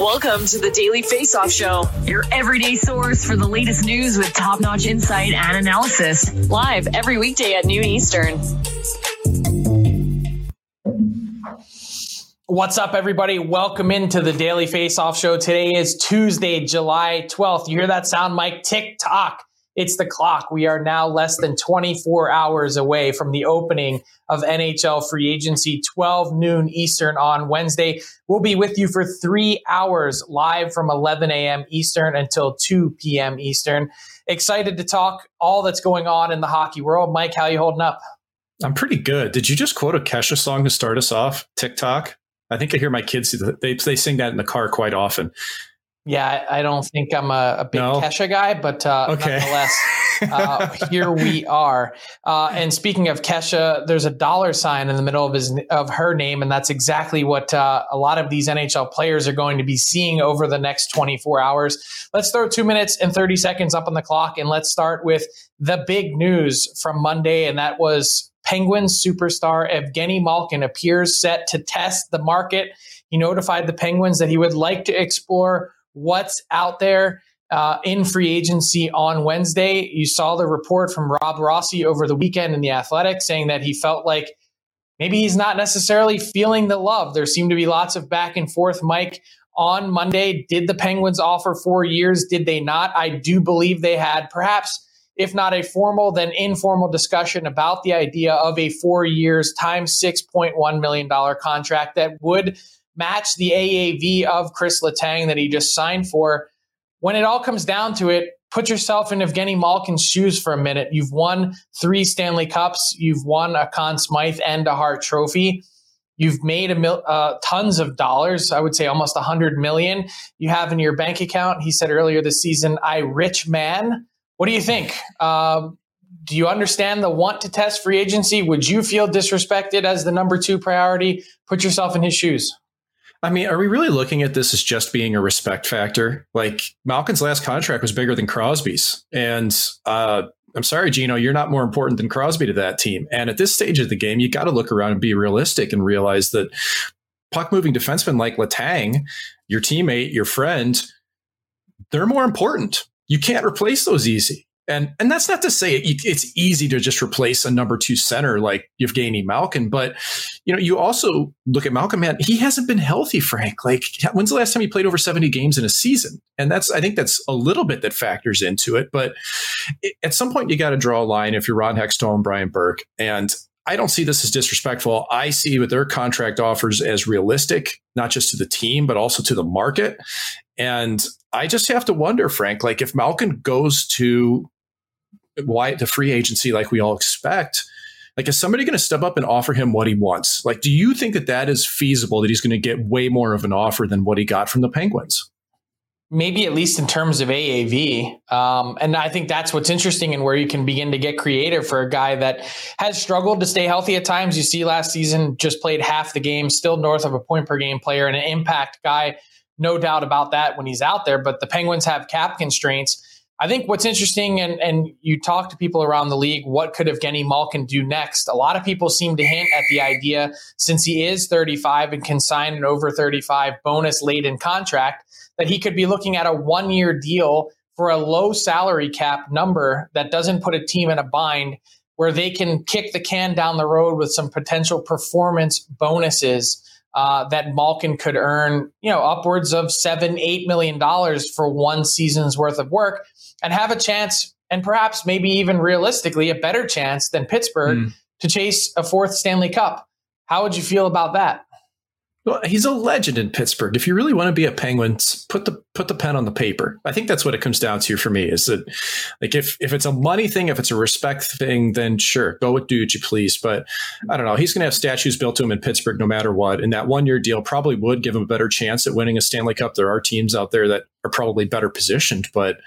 Welcome to the Daily Face-Off Show, your everyday source for the latest news with top-notch insight and analysis. Live every weekday at noon Eastern. What's up, everybody? Welcome into the Daily Face Off Show. Today is Tuesday, July 12th. You hear that sound, Mike? Tick tock. It's the clock. We are now less than 24 hours away from the opening of NHL free agency, 12 noon Eastern on Wednesday. We'll be with you for three hours live from 11 a.m. Eastern until 2 p.m. Eastern. Excited to talk all that's going on in the hockey world. Mike, how you holding up? I'm pretty good. Did you just quote a Kesha song to start us off? TikTok? I think I hear my kids they they sing that in the car quite often. Yeah, I don't think I'm a, a big no. Kesha guy, but uh, okay. nonetheless, uh, here we are. Uh, and speaking of Kesha, there's a dollar sign in the middle of his of her name, and that's exactly what uh, a lot of these NHL players are going to be seeing over the next 24 hours. Let's throw two minutes and 30 seconds up on the clock, and let's start with the big news from Monday, and that was Penguins superstar Evgeni Malkin appears set to test the market. He notified the Penguins that he would like to explore what's out there uh, in free agency on Wednesday. You saw the report from Rob Rossi over the weekend in the Athletic saying that he felt like maybe he's not necessarily feeling the love. There seemed to be lots of back and forth. Mike, on Monday, did the Penguins offer four years? Did they not? I do believe they had. Perhaps if not a formal, then informal discussion about the idea of a four years times $6.1 million contract that would match the AAV of Chris Letang that he just signed for. When it all comes down to it, put yourself in Evgeni Malkin's shoes for a minute. You've won three Stanley Cups, you've won a Conn Smythe and a Hart Trophy. You've made a mil, uh, tons of dollars. I would say almost a hundred million. You have in your bank account. He said earlier this season, "I rich man." What do you think? Uh, do you understand the want to test free agency? Would you feel disrespected as the number two priority? Put yourself in his shoes. I mean, are we really looking at this as just being a respect factor? Like Malkin's last contract was bigger than Crosby's, and uh, I'm sorry, Gino, you're not more important than Crosby to that team. And at this stage of the game, you got to look around and be realistic and realize that puck moving defensemen like Letang, your teammate, your friend, they're more important. You can't replace those easy. And and that's not to say it, it's easy to just replace a number two center like Evgeni Malkin, but you know you also look at Malkin. Man, he hasn't been healthy, Frank. Like when's the last time he played over seventy games in a season? And that's I think that's a little bit that factors into it. But it, at some point you got to draw a line if you're Ron Hextall and Brian Burke. And I don't see this as disrespectful. I see what their contract offers as realistic, not just to the team, but also to the market. And I just have to wonder, Frank, like if Malkin goes to why the free agency like we all expect, Like, is somebody going to step up and offer him what he wants? Like, do you think that that is feasible? That he's going to get way more of an offer than what he got from the Penguins? maybe at least in terms of AAV. Um, and I think that's what's interesting and where you can begin to get creative for a guy that has struggled to stay healthy at times. You see last season just played half the game, still north of a point per game player and an impact guy. No doubt about that when he's out there, but the Penguins have cap constraints. I think what's interesting, and, and you talk to people around the league, what could Evgeni Malkin do next? A lot of people seem to hint at the idea, since he is 35 and can sign an over 35 bonus laden contract, that he could be looking at a one year deal for a low salary cap number that doesn't put a team in a bind where they can kick the can down the road with some potential performance bonuses uh, that Malkin could earn, you know, upwards of seven, eight million dollars for one season's worth of work, and have a chance, and perhaps maybe even realistically a better chance than Pittsburgh mm. to chase a fourth Stanley Cup. How would you feel about that? Well, he's a legend in Pittsburgh. If you really want to be a Penguins, put the put the pen on the paper. I think that's what it comes down to for me. Is that like if if it's a money thing, if it's a respect thing, then sure, go with dude you please. But I don't know. He's going to have statues built to him in Pittsburgh no matter what. And that one year deal probably would give him a better chance at winning a Stanley Cup. There are teams out there that are probably better positioned, but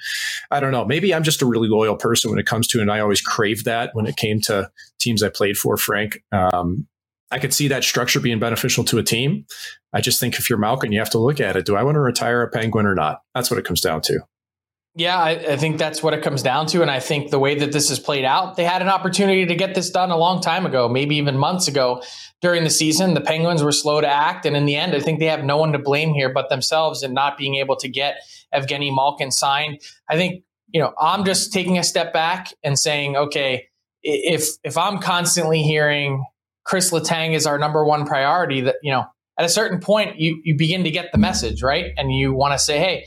I don't know. Maybe I'm just a really loyal person when it comes to, and I always crave that when it came to teams I played for. Frank, um, I could see that structure being beneficial to a team. I just think if you're Malkin, you have to look at it. Do I want to retire a Penguin or not? That's what it comes down to. Yeah, I, I, think that's what it comes down to. And I think the way that this has played out, they had an opportunity to get this done a long time ago, maybe even months ago during the season. The Penguins were slow to act. And in the end, I think they have no one to blame here but themselves in not being able to get Evgeni Malkin signed. I think, you know, I'm just taking a step back and saying, okay, if if I'm constantly hearing Chris Letang is our number one priority, that, you know, at a certain point, you, you begin to get the message, right? And you want to say, hey,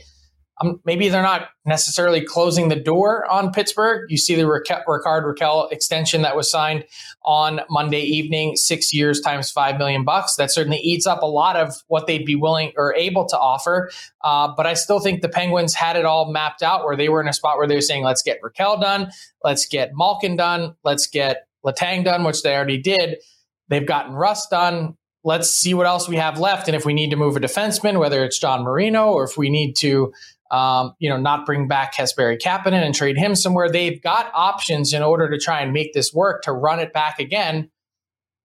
um, maybe they're not necessarily closing the door on Pittsburgh. You see the Rickard Rakell extension that was signed on Monday evening, six years times five million bucks. That certainly eats up a lot of what they'd be willing or able to offer. Uh, but I still think the Penguins had it all mapped out where they were in a spot where they were saying, let's get Rakell done, let's get Malkin done, let's get Letang done, which they already did. They've gotten Rust done. Let's see what else we have left. And if we need to move a defenseman, whether it's John Marino or if we need to, um, you know, not bring back Kasperi Kapanen and trade him somewhere, they've got options in order to try and make this work to run it back again.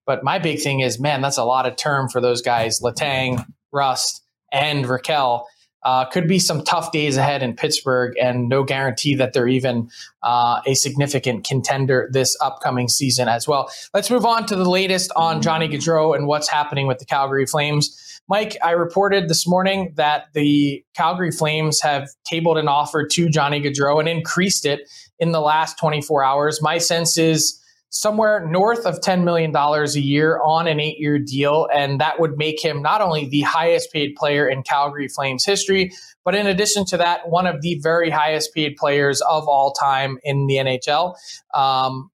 But my big thing is, man, that's a lot of term for those guys, Letang, Rust, and Rakell. Uh, could be some tough days ahead in Pittsburgh, and no guarantee that they're even uh, a significant contender this upcoming season as well. Let's move on to the latest on Johnny Gaudreau and what's happening with the Calgary Flames. Mike, I reported this morning that the Calgary Flames have tabled an offer to Johnny Gaudreau and increased it in the last 24 hours. My sense is somewhere north of $10 million a year on an eight year deal. And that would make him not only the highest paid player in Calgary Flames history, but in addition to that, one of the very highest paid players of all time in the NHL. Um,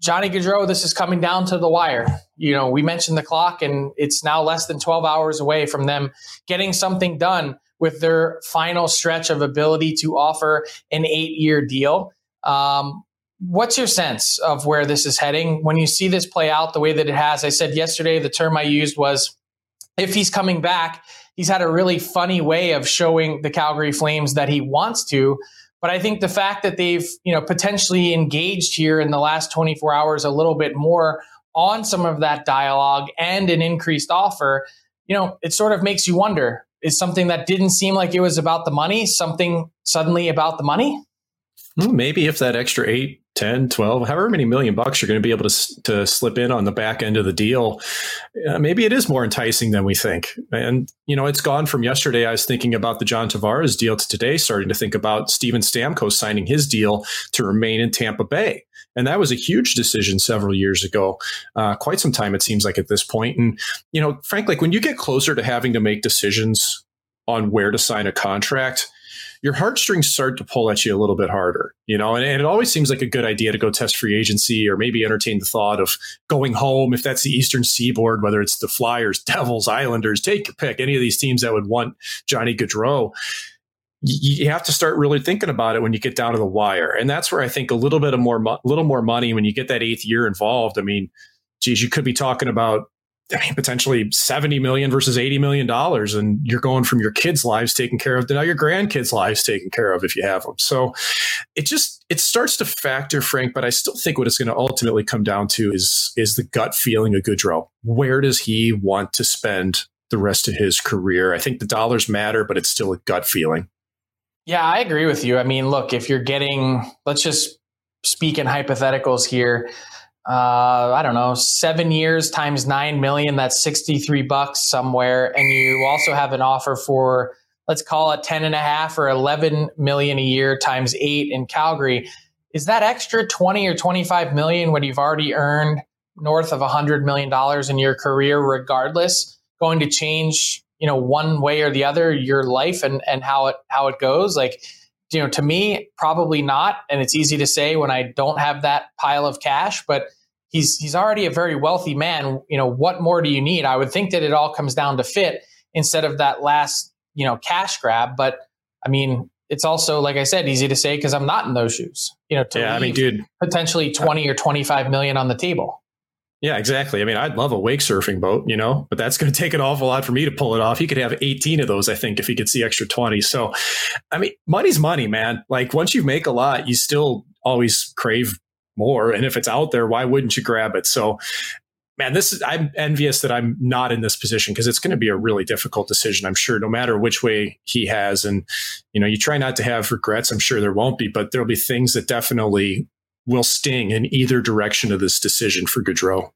Johnny Gaudreau, this is coming down to the wire. You know, we mentioned the clock, and it's now less than 12 hours away from them getting something done with their final stretch of ability to offer an eight year deal. Um, What's your sense of where this is heading when you see this play out the way that it has? I said yesterday the term I used was if he's coming back, he's had a really funny way of showing the Calgary Flames that he wants to. But I think the fact that they've, you know, potentially engaged here in the last 24 hours a little bit more on some of that dialogue and an increased offer, you know, it sort of makes you wonder is something that didn't seem like it was about the money something suddenly about the money? Hmm, maybe if that extra eight 10 12 however many million bucks you're going to be able to, to slip in on the back end of the deal uh, maybe it is more enticing than we think. And you know it's gone from yesterday i was thinking about the john tavares deal to today starting to think about steven stamkos signing his deal to remain in tampa bay. And that was a huge decision several years ago uh, quite some time it seems like at this point. And you know frankly like when you get closer to having to make decisions on where to sign a contract your heartstrings start to pull at you a little bit harder, you know, and, and, it always seems like a good idea to go test free agency or maybe entertain the thought of going home if that's the Eastern Seaboard, whether it's the Flyers, Devils, Islanders, take your pick, any of these teams that would want Johnny Gaudreau you have to start really thinking about it when you get down to the wire. And that's where I think a little bit of more, a little more money when you get that eighth year involved. I mean, geez, you could be talking about I mean, potentially 70 million versus 80 million dollars. And you're going from your kids' lives taken care of to now your grandkids' lives taken care of if you have them. So it just, it starts to factor, Frank, but I still think what it's going to ultimately come down to is, is the gut feeling of Gaudreau. Where does he want to spend the rest of his career? I think the dollars matter, but it's still a gut feeling. Yeah, I agree with you. I mean, look, if you're getting, let's just speak in hypotheticals here uh, I don't know, seven years times nine million, that's 63 bucks somewhere. And you also have an offer for, let's call it 10 and a half or 11 million a year times eight in Calgary. Is that extra 20 or 25 million when you've already earned north of 100 million dollars in your career, regardless, going to change, you know, one way or the other, your life and, and how it, how it goes? Like, you know, to me, probably not. And it's easy to say when I don't have that pile of cash, but he's he's already a very wealthy man. You know, what more do you need? I would think that it all comes down to fit instead of that last, you know, cash grab. But I mean, it's also like I said, easy to say because I'm not in those shoes. You know, to yeah, I mean, dude, potentially uh, twenty or twenty five million on the table. Yeah, exactly. I mean, I'd love a wake surfing boat, you know, but that's going to take an awful lot for me to pull it off. He could have 18 of those, I think, if he gets the extra 20. So, I mean, money's money, man. Like once you make a lot, you still always crave more. And if it's out there, why wouldn't you grab it? So, man, this is, I'm envious that I'm not in this position because it's going to be a really difficult decision, I'm sure, no matter which way he has. And, you know, you try not to have regrets. I'm sure there won't be, but there'll be things that definitely will sting in either direction of this decision for Gaudreau.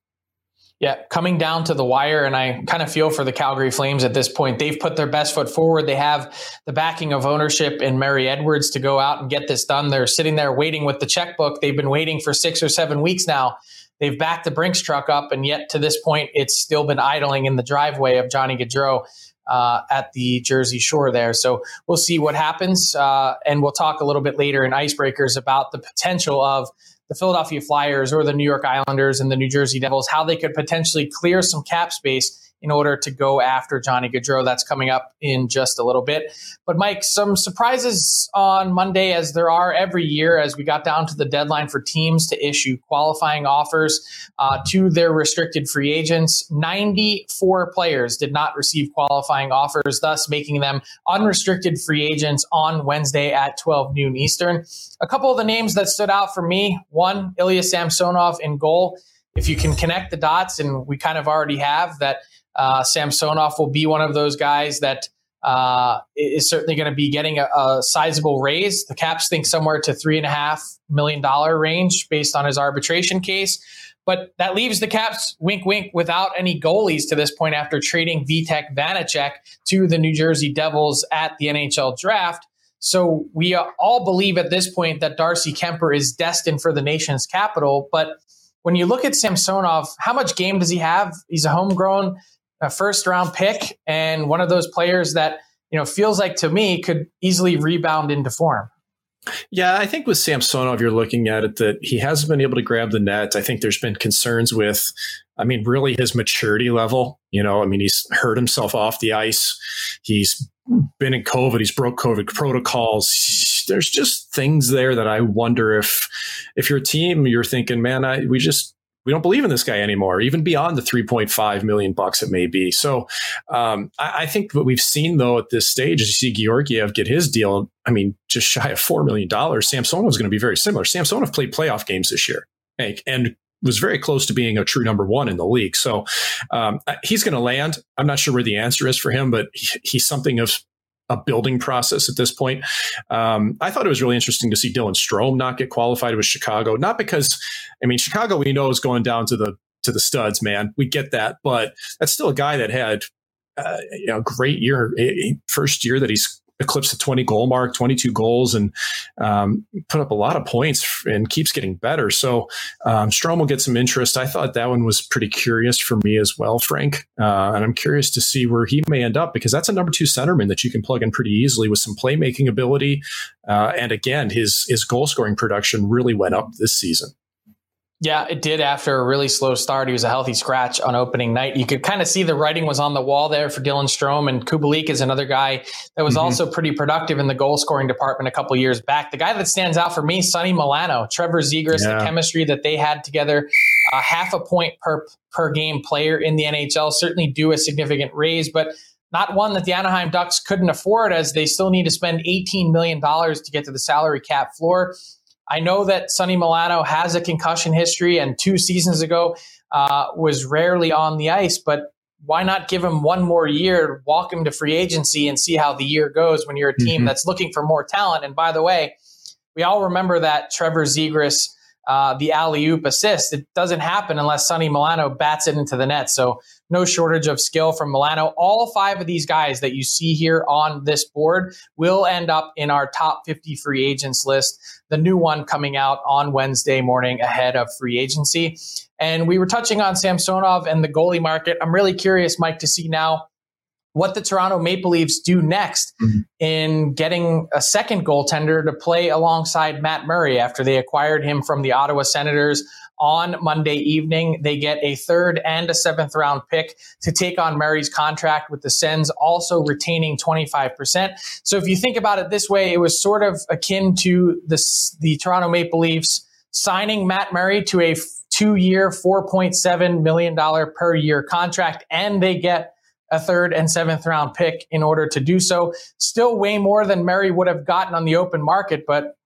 Yeah, coming down to the wire, and I kind of feel for the Calgary Flames at this point. They've put their best foot forward. They have the backing of ownership in Murray Edwards to go out and get this done. They're sitting there waiting with the checkbook. They've been waiting for six or seven weeks now. They've backed the Brinks truck up, and yet to this point, it's still been idling in the driveway of Johnny Gaudreau. Uh, at the Jersey Shore there. So we'll see what happens. Uh, and we'll talk a little bit later in Icebreakers about the potential of the Philadelphia Flyers or the New York Islanders and the New Jersey Devils, how they could potentially clear some cap space in order to go after Johnny Gaudreau. That's coming up in just a little bit. But Mike, some surprises on Monday, as there are every year, as we got down to the deadline for teams to issue qualifying offers uh, to their restricted free agents. 94 players did not receive qualifying offers, thus making them unrestricted free agents on Wednesday at 12 noon Eastern. A couple of the names that stood out for me one, Ilya Samsonov in goal. If you can connect the dots, and we kind of already have that uh, Samsonov will be one of those guys that uh, is certainly going to be getting a, a, sizable raise. The Caps think somewhere to three and a half million dollar range based on his arbitration case. But that leaves the Caps, wink, wink, without any goalies to this point after trading Vitek Vanecek to the New Jersey Devils at the NHL draft. So we all believe at this point that Darcy Kuemper is destined for the nation's capital. But when you look at Samsonov, how much game does he have? He's a homegrown a first round pick and one of those players that you know feels like to me could easily rebound into form. Yeah, I think with Samsonov, you're looking at it that he hasn't been able to grab the net. I think there's been concerns with, I mean, really his maturity level. You know, I mean, he's hurt himself off the ice. He's been in COVID. He's broke COVID protocols. There's just things there that I wonder if, if your team, you're thinking, man, I we just we don't believe in this guy anymore, even beyond the 3.5 million bucks it may be. So um, I, I, think what we've seen though at this stage is you see Georgiev get his deal. I mean, just shy of $4 million. Samsonov is going to be very similar. Samsonov played playoff games this year and was very close to being a true number one in the league. So um, he's going to land. I'm not sure where the answer is for him, but he's something of a building process at this point. Um, I thought it was really interesting to see Dylan Strome not get qualified with Chicago, not because I mean Chicago we know is going down to the to the studs, man. We get that, but that's still a guy that had uh, you know great year, first year that he's eclipsed the 20 goal mark, 22 goals, and um, put up a lot of points and keeps getting better. So um, Strome will get some interest. I thought that one was pretty curious for me as well, Frank. Uh, and I'm curious to see where he may end up because that's a number two centerman that you can plug in pretty easily with some playmaking ability. Uh, and again, his his goal scoring production really went up this season. Yeah, it did after a really slow start. He was a healthy scratch on opening night. You could kind of see the writing was on the wall there for Dylan Strome. And Kubalik is another guy that was mm-hmm. also pretty productive in the goal scoring department a couple years back. The guy that stands out for me, Sonny Milano, Trevor Zegras, yeah. the chemistry that they had together, uh, half a point per per game player in the NHL, certainly do a significant raise, but not one that the Anaheim Ducks couldn't afford as they still need to spend $18 million to get to the salary cap floor. I know that Sonny Milano has a concussion history, and two seasons ago uh, was rarely on the ice. But why not give him one more year, walk him to free agency, and see how the year goes when you're a team mm-hmm. that's looking for more talent? And by the way, we all remember that Trevor Zegras, uh, the alley oop assist. It doesn't happen unless Sonny Milano bats it into the net. So no shortage of skill from Milano. All five of these guys that you see here on this board will end up in our top 50 free agents list, the new one coming out on Wednesday morning ahead of free agency. And we were touching on Samsonov and the goalie market. I'm really curious, Mike, to see now what the Toronto Maple Leafs do next mm-hmm. in getting a second goaltender to play alongside Matt Murray after they acquired him from the Ottawa Senators on Monday evening. They get a third and a seventh round pick to take on Murray's contract with the Sens, also retaining 25%. So if you think about it this way, it was sort of akin to the, the Toronto Maple Leafs signing Matt Murray to a two year, $4.7 million per year contract, and they get a third and seventh round pick in order to do so. Still way more than Murray would have gotten on the open market, but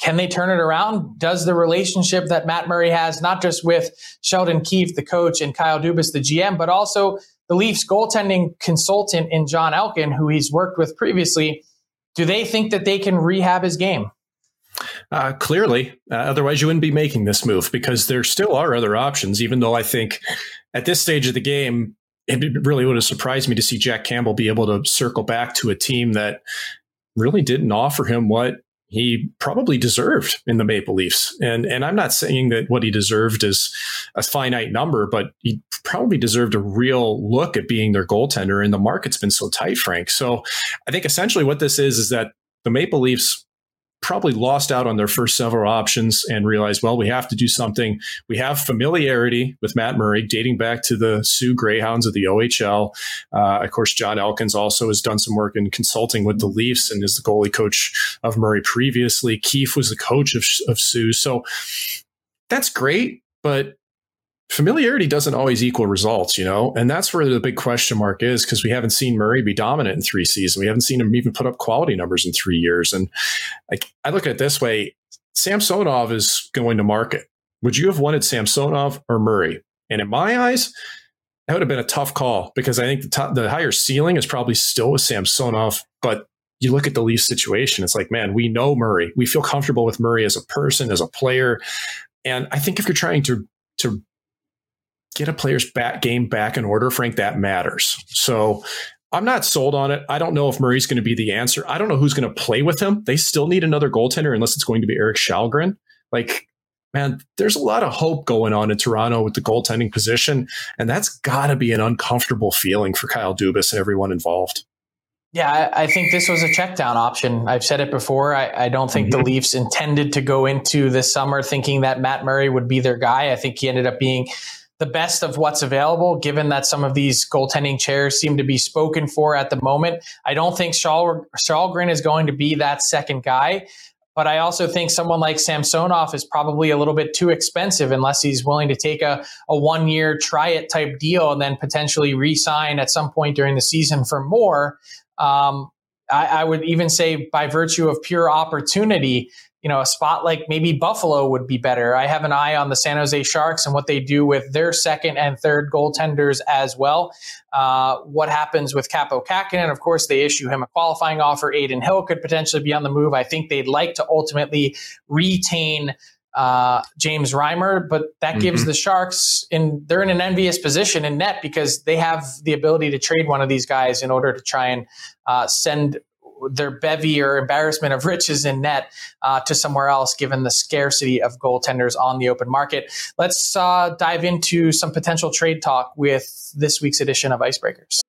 can they turn it around? Does the relationship that Matt Murray has, not just with Sheldon Keefe, the coach, and Kyle Dubas, the GM, but also the Leafs goaltending consultant in Jon Elkin, who he's worked with previously, do they think that they can rehab his game? Uh, clearly, uh, otherwise you wouldn't be making this move because there still are other options. Even though I think at this stage of the game, it really would have surprised me to see Jack Campbell be able to circle back to a team that really didn't offer him what he probably deserved in the Maple Leafs. And and I'm not saying that what he deserved is a finite number, but he probably deserved a real look at being their goaltender. And the market's been so tight, Frank. So I think essentially what this is is that the Maple Leafs probably lost out on their first several options and realized, well, we have to do something. We have familiarity with Matt Murray dating back to the Soo Greyhounds of the OHL. Uh, of course, Jon Elkins also has done some work in consulting with the Leafs and is the goalie coach of Murray previously. Keefe was the coach of, of Soo. So that's great, but familiarity doesn't always equal results, you know, and that's where the big question mark is because we haven't seen Murray be dominant in three seasons. We haven't seen him even put up quality numbers in three years. And like I look at it this way, Samsonov is going to market. Would you have wanted Samsonov or Murray? And in my eyes, that would have been a tough call because I think the, top, the higher ceiling is probably still with Samsonov, but you look at the Leafs situation, it's like, man, we know Murray. We feel comfortable with Murray as a person, as a player. And I think if you're trying to to get a player's back game back in order, Frank, that matters. So I'm not sold on it. I don't know if Murray's going to be the answer. I don't know who's going to play with him. They still need another goaltender unless it's going to be Erik Källgren. Like, man, there's a lot of hope going on in Toronto with the goaltending position. And that's got to be an uncomfortable feeling for Kyle Dubas and everyone involved. Yeah, I think this was a check down option. I've said it before. I, I don't think mm-hmm. the Leafs intended to go into this summer thinking that Matt Murray would be their guy. I think he ended up being the best of what's available, given that some of these goaltending chairs seem to be spoken for at the moment. I don't think Källgren is going to be that second guy. But I also think someone like Samsonov is probably a little bit too expensive unless he's willing to take a, a one year try it type deal and then potentially re sign at some point during the season for more. Um, I, I, would even say by virtue of pure opportunity, you know, a spot like maybe Buffalo would be better. I have an eye on the San Jose Sharks and what they do with their second and third goaltenders as well. Uh, what happens with Kaapo Kähkönen? Of course, they issue him a qualifying offer. Adin Hill could potentially be on the move. I think they'd like to ultimately retain uh, James Reimer, but that mm-hmm. gives the Sharks in they're in an envious position in net because they have the ability to trade one of these guys in order to try and uh, send their bevy or embarrassment of riches in net uh, to somewhere else, given the scarcity of goaltenders on the open market. Let's uh, dive into some potential trade talk with this week's edition of Icebreakers.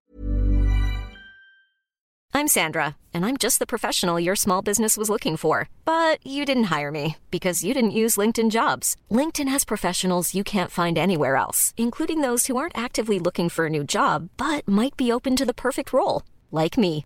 I'm Sandra, and I'm just the professional your small business was looking for. But you didn't hire me because you didn't use LinkedIn jobs. LinkedIn has professionals you can't find anywhere else, including those who aren't actively looking for a new job but might be open to the perfect role, like me.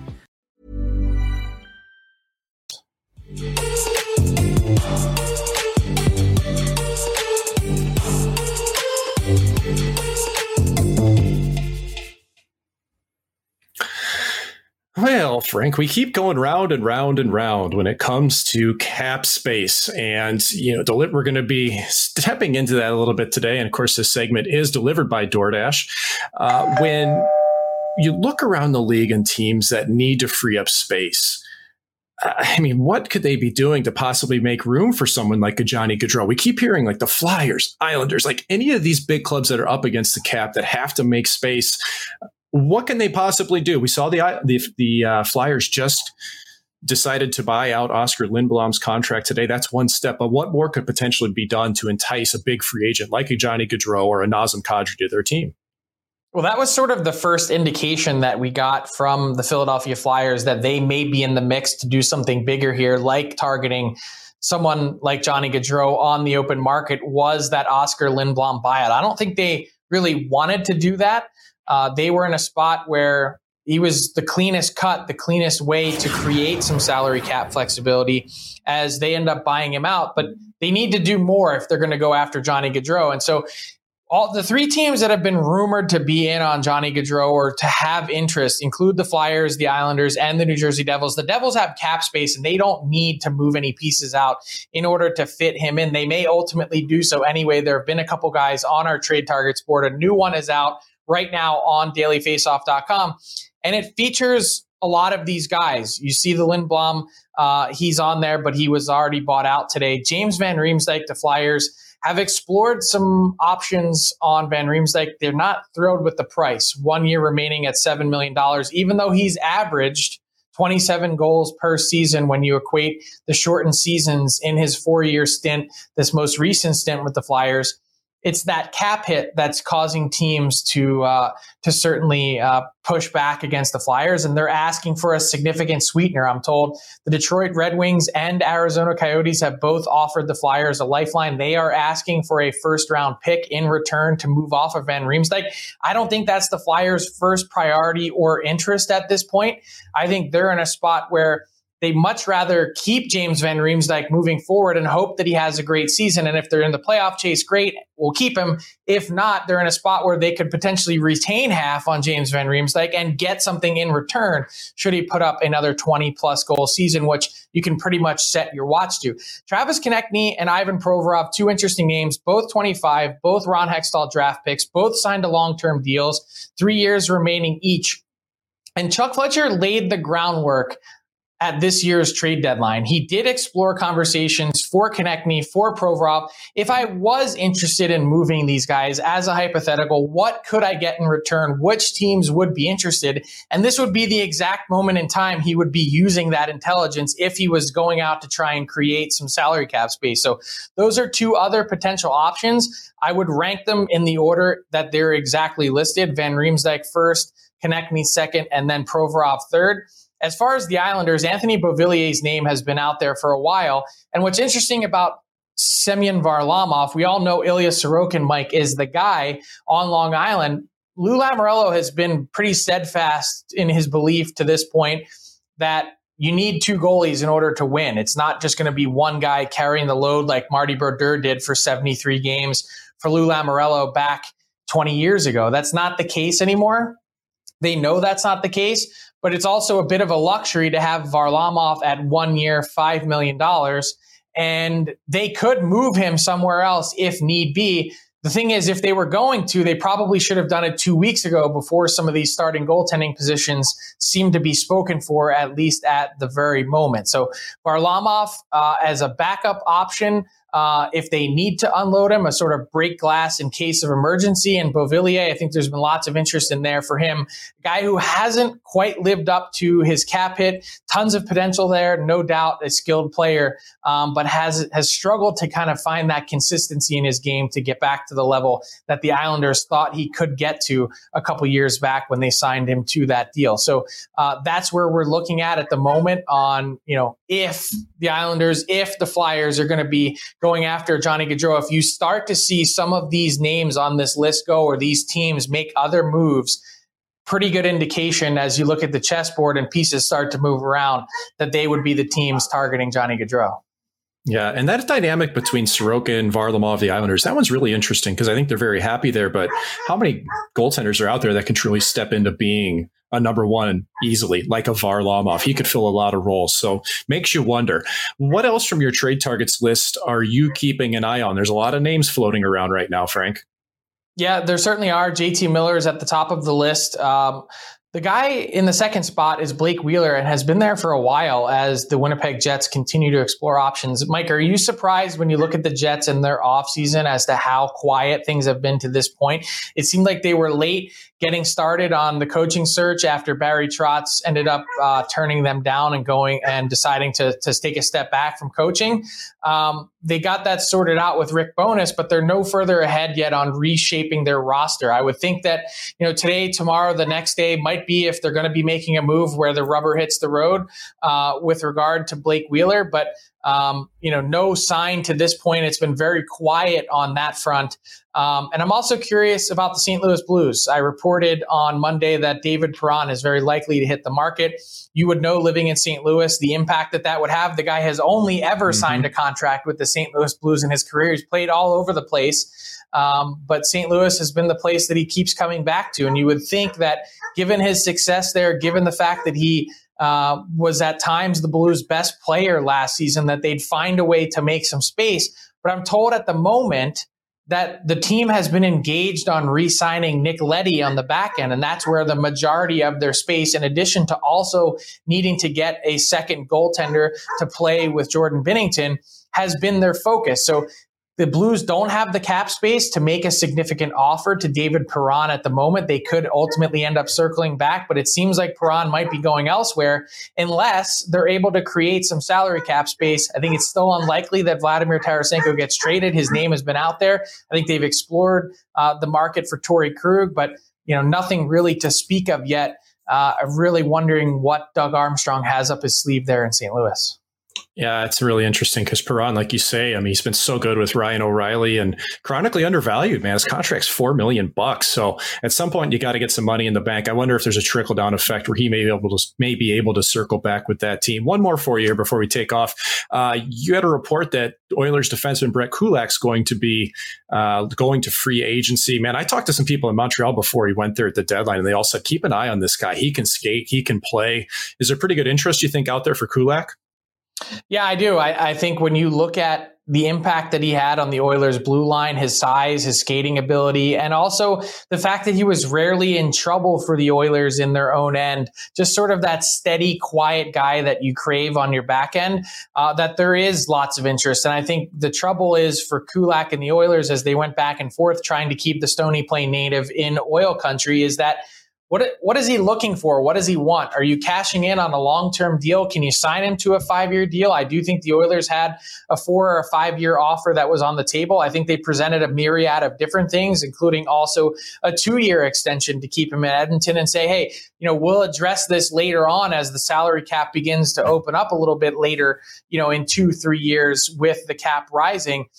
Frank, we keep going round and round and round when it comes to cap space. And, you know, we're going to be stepping into that a little bit today. And of course, this segment is delivered by DoorDash. Uh, when you look around the league and teams that need to free up space, I mean, what could they be doing to possibly make room for someone like a Johnny Gaudreau? We keep hearing like the Flyers, Islanders, like any of these big clubs that are up against the cap that have to make space what can they possibly do? We saw the the, the uh, Flyers just decided to buy out Oscar Lindblom's contract today. That's one step, but what more could potentially be done to entice a big free agent like a Johnny Gaudreau or a Nazem Kadri to their team? Well, that was sort of the first indication that we got from the Philadelphia Flyers that they may be in the mix to do something bigger here, like targeting someone like Johnny Gaudreau on the open market was that Oscar Lindblom buyout. I don't think they really wanted to do that uh, they were in a spot where he was the cleanest cut, the cleanest way to create some salary cap flexibility as they end up buying him out. But they need to do more if they're going to go after Johnny Gaudreau. And so all the three teams that have been rumored to be in on Johnny Gaudreau or to have interest include the Flyers, the Islanders, and the New Jersey Devils. The Devils have cap space and they don't need to move any pieces out in order to fit him in. They may ultimately do so anyway. There have been a couple guys on our trade targets board. A new one is out right now on dailyfaceoff.com. And it features a lot of these guys. You see the Lindblom, uh, he's on there, but he was already bought out today. James Van Riemsdyk, the Flyers, have explored some options on Van Riemsdyk. They're not thrilled with the price. One year remaining at $7 million, even though he's averaged 27 goals per season when you equate the shortened seasons in his four year stint, this most recent stint with the Flyers it's that cap hit that's causing teams to uh, to certainly uh, push back against the Flyers, and they're asking for a significant sweetener. I'm told the Detroit Red Wings and Arizona Coyotes have both offered the Flyers a lifeline. They are asking for a first round pick in return to move off of Van Riemsdyk. I don't think that's the Flyers' first priority or interest at this point. I think they're in a spot where they much rather keep James Van Riemsdyk moving forward and hope that he has a great season. And if they're in the playoff chase, great, we'll keep him. If not, they're in a spot where they could potentially retain half on James Van Riemsdyk and get something in return should he put up another 20 plus goal season, which you can pretty much set your watch to. Travis Konecny and Ivan Provorov, two interesting names, both 25, both Ron Hextall draft picks, both signed to long-term deals, three years remaining each. And Chuck Fletcher laid the groundwork at this year's trade deadline. He did explore conversations for Konecny, for Provorov. If I was interested in moving these guys as a hypothetical, what could I get in return? Which teams would be interested? And this would be the exact moment in time he would be using that intelligence if he was going out to try and create some salary cap space. So those are two other potential options. I would rank them in the order that they're exactly listed. Van Riemsdyk first, Konecny second, and then Provorov third. As far as the Islanders, Anthony Beauvillier's name has been out there for a while. And what's interesting about Semyon Varlamov, we all know Ilya Sorokin, Mike, is the guy on Long Island. Lou Lamoriello has been pretty steadfast in his belief to this point that you need two goalies in order to win. It's not just going to be one guy carrying the load like Marty Brodeur did for 73 games for Lou Lamoriello back 20 years ago. That's not the case anymore. They know that's not the case, but it's also a bit of a luxury to have Varlamov at one year, $5 million. And they could move him somewhere else if need be. The thing is, if they were going to, they probably should have done it two weeks ago before some of these starting goaltending positions seem to be spoken for, at least at the very moment. So Varlamov uh, as a backup option uh, if they need to unload him, a sort of break glass in case of emergency. And Beauvillier, I think there's been lots of interest in there for him. A guy who hasn't quite lived up to his cap hit, tons of potential there, no doubt, a skilled player, um, but has has struggled to kind of find that consistency in his game to get back to the level that the Islanders thought he could get to a couple years back when they signed him to that deal. So uh, that's where we're looking at at the moment on you know if the Islanders, if the Flyers are going to be going after Johnny Gaudreau, if you start to see some of these names on this list go or these teams make other moves, pretty good indication as you look at the chessboard and pieces start to move around that they would be the teams targeting Johnny Gaudreau. Yeah, and that dynamic between Sorokin and Varlamov, the Islanders, that one's really interesting because I think they're very happy there. But how many goaltenders are out there that can truly step into being a number one easily, like a Varlamov. He could fill a lot of roles. So makes you wonder. What else from your trade targets list are you keeping an eye on? There's a lot of names floating around right now, Frank. Yeah, there certainly are. JT Miller is at the top of the list. Um, the guy in the second spot is Blake Wheeler and has been there for a while as the Winnipeg Jets continue to explore options. Mike, are you surprised when you look at the Jets in their offseason as to how quiet things have been to this point? It seemed like they were late getting started on the coaching search after Barry Trotz ended up uh, turning them down and going and deciding to, to take a step back from coaching. Um, they got that sorted out with Rick Bowness, but they're no further ahead yet on reshaping their roster. I would think that, you know, today, tomorrow, the next day might be if they're going to be making a move where the rubber hits the road uh, with regard to Blake Wheeler. But um, you know, no sign to this point. It's been very quiet on that front. Um, and I'm also curious about the St. Louis Blues. I reported on Monday that David Perron is very likely to hit the market. You would know living in St. Louis the impact that that would have. The guy has only ever mm-hmm. signed a contract with the St. Louis Blues in his career. He's played all over the place. Um, but St. Louis has been the place that he keeps coming back to. And you would think that given his success there, given the fact that he uh, was at times the Blues' best player last season, that they'd find a way to make some space. But I'm told at the moment that the team has been engaged on re signing Nick Leddy on the back end. And that's where the majority of their space, in addition to also needing to get a second goaltender to play with Jordan Binnington, has been their focus. So the Blues don't have the cap space to make a significant offer to David Perron at the moment. They could ultimately end up circling back, but it seems like Perron might be going elsewhere unless they're able to create some salary cap space. I think it's still unlikely that Vladimir Tarasenko gets traded. His name has been out there. I think they've explored uh, the market for Torey Krug, but you know nothing really to speak of yet. Uh, I'm really wondering what Doug Armstrong has up his sleeve there in St. Louis. Yeah, it's really interesting because Perron, like you say, I mean, he's been so good with Ryan O'Reilly and chronically undervalued, man. His contract's four million bucks. So at some point you got to get some money in the bank. I wonder if there's a trickle down effect where he may be able to may be able to circle back with that team. One more for you before we take off. Uh, you had a report that Oilers defenseman Brett Kulak's going to be uh, going to free agency. Man, I talked to some people in Montreal before he went there at the deadline, and they all said, keep an eye on this guy. He can skate, he can play. Is there pretty good interest you think out there for Kulak? Yeah, I do. I, I, think when you look at the impact that he had on the Oilers' blue line, his size, his skating ability, and also the fact that he was rarely in trouble for the Oilers in their own end, just sort of that steady, quiet guy that you crave on your back end, uh, that there is lots of interest. And I think the trouble is for Kulak and the Oilers as they went back and forth trying to keep the Stony Plain native in oil country is that what what is he looking for? What does he want? Are you cashing in on a long term deal? Can you sign him to a five year deal? I do think the Oilers had a four or a five year offer that was on the table. I think they presented a myriad of different things, including also a two year extension to keep him in Edmonton and say, hey, you know, we'll address this later on as the salary cap begins to open up a little bit later, you know, in two three years with the cap rising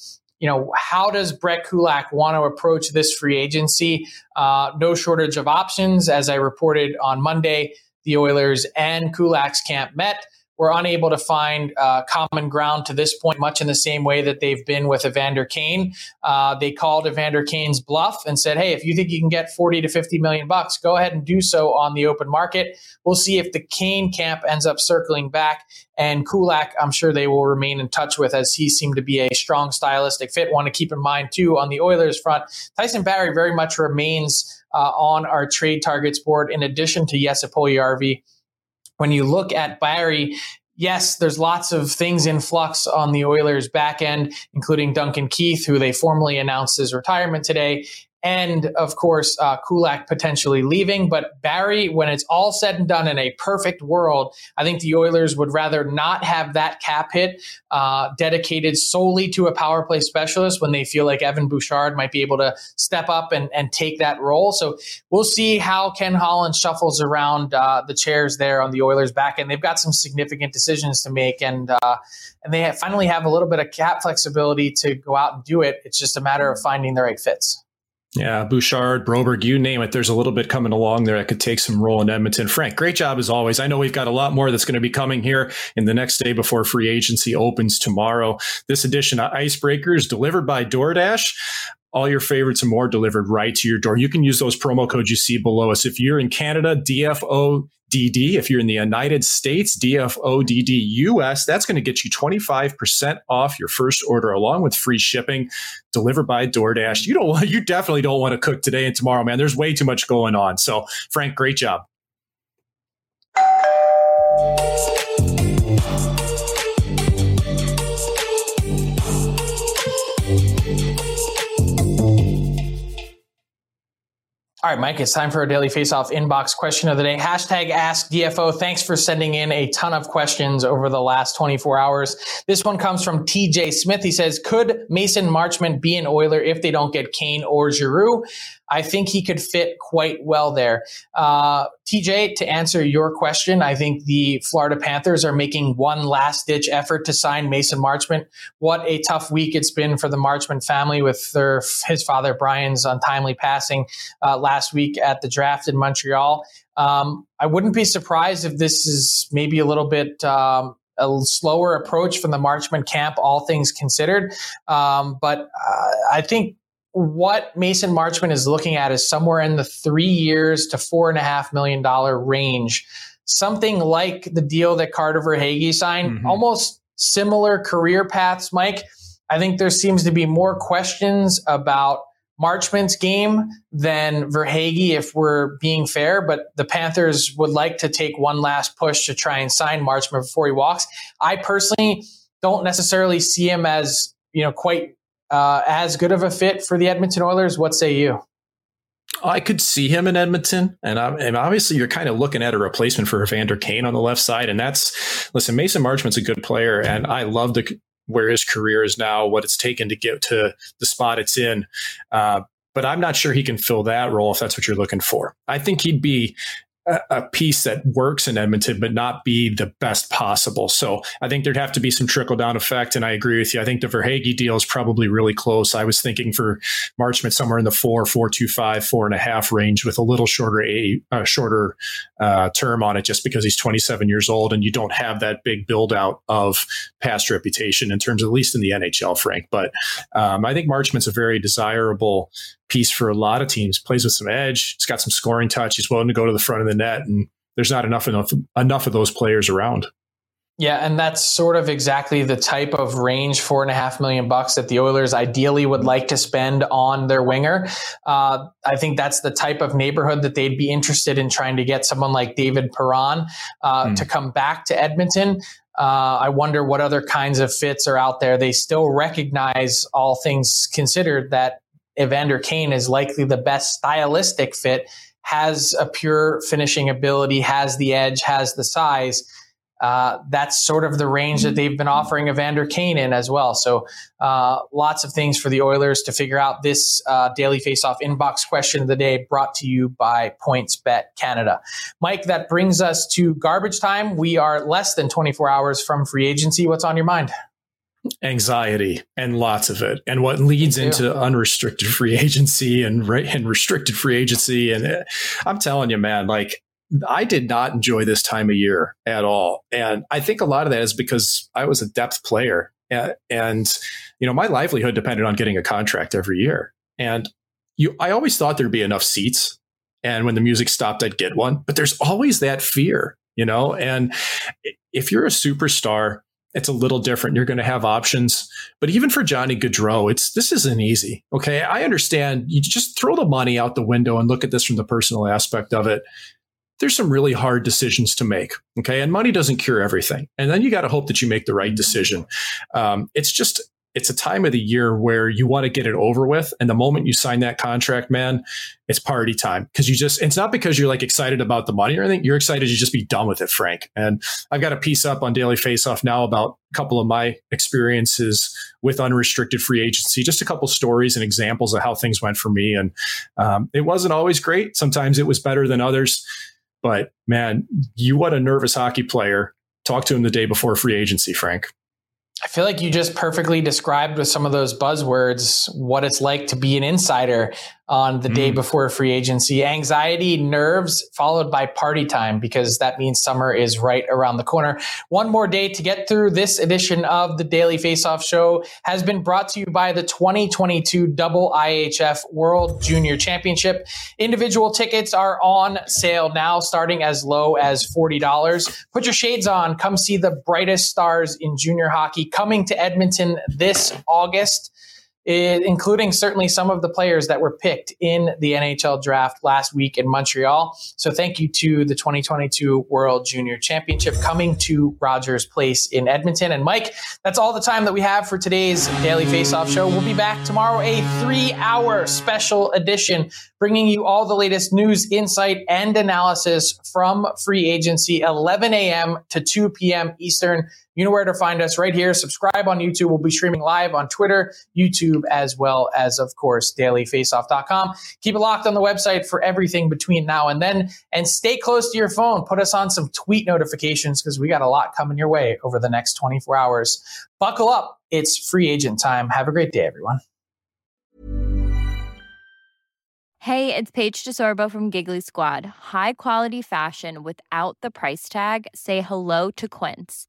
you know, how does Brett Kulak want to approach this free agency? Uh, no shortage of options. As I reported on Monday, the Oilers and Kulak's camp met were unable to find uh, common ground to this point, much in the same way that they've been with Evander Kane. Uh, they called Evander Kane's bluff and said, "Hey, if you think you can get 40 to 50 million bucks, go ahead and do so on the open market. We'll see if the Kane camp ends up circling back." And Kulak, I'm sure they will remain in touch with as he seemed to be a strong stylistic fit. Want to keep in mind too on the Oilers front, Tyson Barrie very much remains uh, on our trade targets board in addition to Jesse Puljujarvi when you look at Barrie, yes, there's lots of things in flux on the Oilers back end, including Duncan Keith, who they formally announced his retirement today and of course uh, Kulak potentially leaving. But Barrie, when it's all said and done in a perfect world, I think the Oilers would rather not have that cap hit uh, dedicated solely to a power play specialist when they feel like Evan Bouchard might be able to step up and, and take that role. So we'll see how Ken Holland shuffles around uh, the chairs there on the Oilers back end. They've got some significant decisions to make, and uh, and they finally have a little bit of cap flexibility to go out and do it. It's just a matter of finding the right fits. Yeah, Bouchard, Broberg, you name it. There's a little bit coming along there that could take some role in Edmonton. Frank, great job as always. I know we've got a lot more that's going to be coming here in the next day before free agency opens tomorrow. This edition of Icebreakers delivered by DoorDash all your favorites and more delivered right to your door. You can use those promo codes you see below us. If you're in Canada, DFO DD. If you're in the United States, DFODD US, that's going to get you 25% off your first order along with free shipping delivered by DoorDash. You don't you definitely don't want to cook today and tomorrow, man. There's way too much going on. So, Frank, great job. All right, Mike, it's time for our daily face-off inbox question of the day. Hashtag ask DFO. Thanks for sending in a ton of questions over the last 24 hours. This one comes from TJ Smith. He says, could Mason Marchment be an Oiler if they don't get Kane or Giroux? I think he could fit quite well there. Uh, TJ, to answer your question, I think the Florida Panthers are making one last ditch effort to sign Mason Marchment. What a tough week it's been for the Marchment family with their his father Brian's untimely passing uh, last week at the draft in Montreal. Um, I wouldn't be surprised if this is maybe a little bit um, a slower approach from the Marchment camp, all things considered. Um, but uh, I think what Mason Marchment is looking at is somewhere in the three years to four and a half million dollar range. Something like the deal that Carter Verhaeghe signed, mm-hmm. almost similar career paths, Mike. I think there seems to be more questions about Marchment's game than Verhaeghe, if we're being fair. But the Panthers would like to take one last push to try and sign Marchment before he walks. I personally don't necessarily see him as you know quite uh, as good of a fit for the Edmonton Oilers? What say you? I could see him in Edmonton, and, and, obviously you're kind of looking at a replacement for Evander Kane on the left side, and that's listen. Mason Marchment's a good player, and I love the where his career is now, what it's taken to get to the spot it's in. Uh, but I'm not sure he can fill that role if that's what you're looking for. I think he'd be a, piece that works in Edmonton, but not be the best possible. So I think there'd have to be some trickle down effect. And I agree with you. I think the Verhaeghe deal is probably really close. I was thinking for Marchment somewhere in the four, four, two, five, four and a half range with a little shorter, a uh, shorter uh, term on it, just because he's 27 years old and you don't have that big build out of past reputation in terms of at least in the NHL, Frank. But um, I think Marchment's a very desirable piece for a lot of teams. Plays with some edge. He's got some scoring touch. He's willing to go to the front of the net, and there's not enough enough enough of those players around. Yeah, and that's sort of exactly the type of range four and a half million bucks that the Oilers ideally would like to spend on their winger. Uh, I think that's the type of neighborhood that they'd be interested in trying to get someone like David Perron uh, mm. to come back to Edmonton. Uh, I wonder what other kinds of fits are out there. They still recognize, all things considered, that Evander Kane is likely the best stylistic fit has a pure finishing ability, has the edge, has the size. Uh, that's sort of the range that they've been offering Evander Kane in as well. So uh, lots of things for the Oilers to figure out. This uh, daily faceoff inbox question of the day brought to you by PointsBet Canada. Mike, that brings us to garbage time. We are less than 24 hours from free agency. What's on your mind? Anxiety and lots of it. And what leads into unrestricted free agency and and restricted free agency. And uh, I'm telling you man like I did not enjoy this time of year at all. And I think a lot of that is because I was a depth player. And, and you know my livelihood depended on getting a contract every year. And you I always thought there'd be enough seats. And when the music stopped I'd get one. But there's always that fear you know? And if you're a superstar it's a little different. You're going to have options. But even for Johnny Gaudreau, it's this isn't easy. Okay. I understand you just throw the money out the window and look at this from the personal aspect of it. There's some really hard decisions to make. Okay. And money doesn't cure everything. And then you got to hope that you make the right decision. Um, it's just, it's a time of the year where you want to get it over with. And the moment you sign that contract, man, it's party time because you just, it's not because you're like excited about the money or anything. You're excited to just be done with it, Frank. And I've got a piece up on Daily Faceoff now about a couple of my experiences with unrestricted free agency, just a couple stories and examples of how things went for me. And um, it wasn't always great. Sometimes it was better than others. But man, you what a nervous hockey player. Talk to him the day before free agency, Frank. I feel like you just perfectly described with some of those buzzwords what it's like to be an insider on the mm. day before free agency. Anxiety, nerves, followed by party time because that means summer is right around the corner. One more day to get through this edition of the Daily Faceoff Show has been brought to you by the 2022 Double IHF World Junior Championship. Individual tickets are on sale now, starting as low as $40. Put your shades on. Come see the brightest stars in junior hockey coming to Edmonton this August Eh, including certainly some of the players that were picked in the NHL draft last week in Montreal. So thank you to the 2022 World Junior Championship coming to Rogers Place in Edmonton. And Mike, that's all the time that we have for today's Daily Faceoff show. We'll be back tomorrow, a three hour special edition, bringing you all the latest news, insight, and analysis from free agency, 11 a.m. to 2 p.m. Eastern. You know where to find us right here. Subscribe on YouTube. We'll be streaming live on Twitter, YouTube, as well as, of course, dailyfaceoff.com. Keep it locked on the website for everything between now and then. And stay close to your phone. Put us on some tweet notifications because we got a lot coming your way over the next 24 hours. Buckle up. It's free agent time. Have a great day, everyone. Hey, it's Paige DeSorbo from Giggly Squad. High quality fashion without the price tag? Say hello to Quince.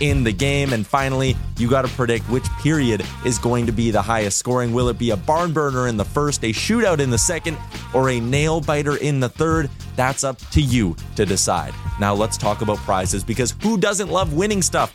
in the game. And finally, you got to predict which period is going to be the highest scoring. Will it be a barn burner in the first, a shootout in the second, or a nail biter in the third? That's up to you to decide. Now let's talk about prizes because who doesn't love winning stuff?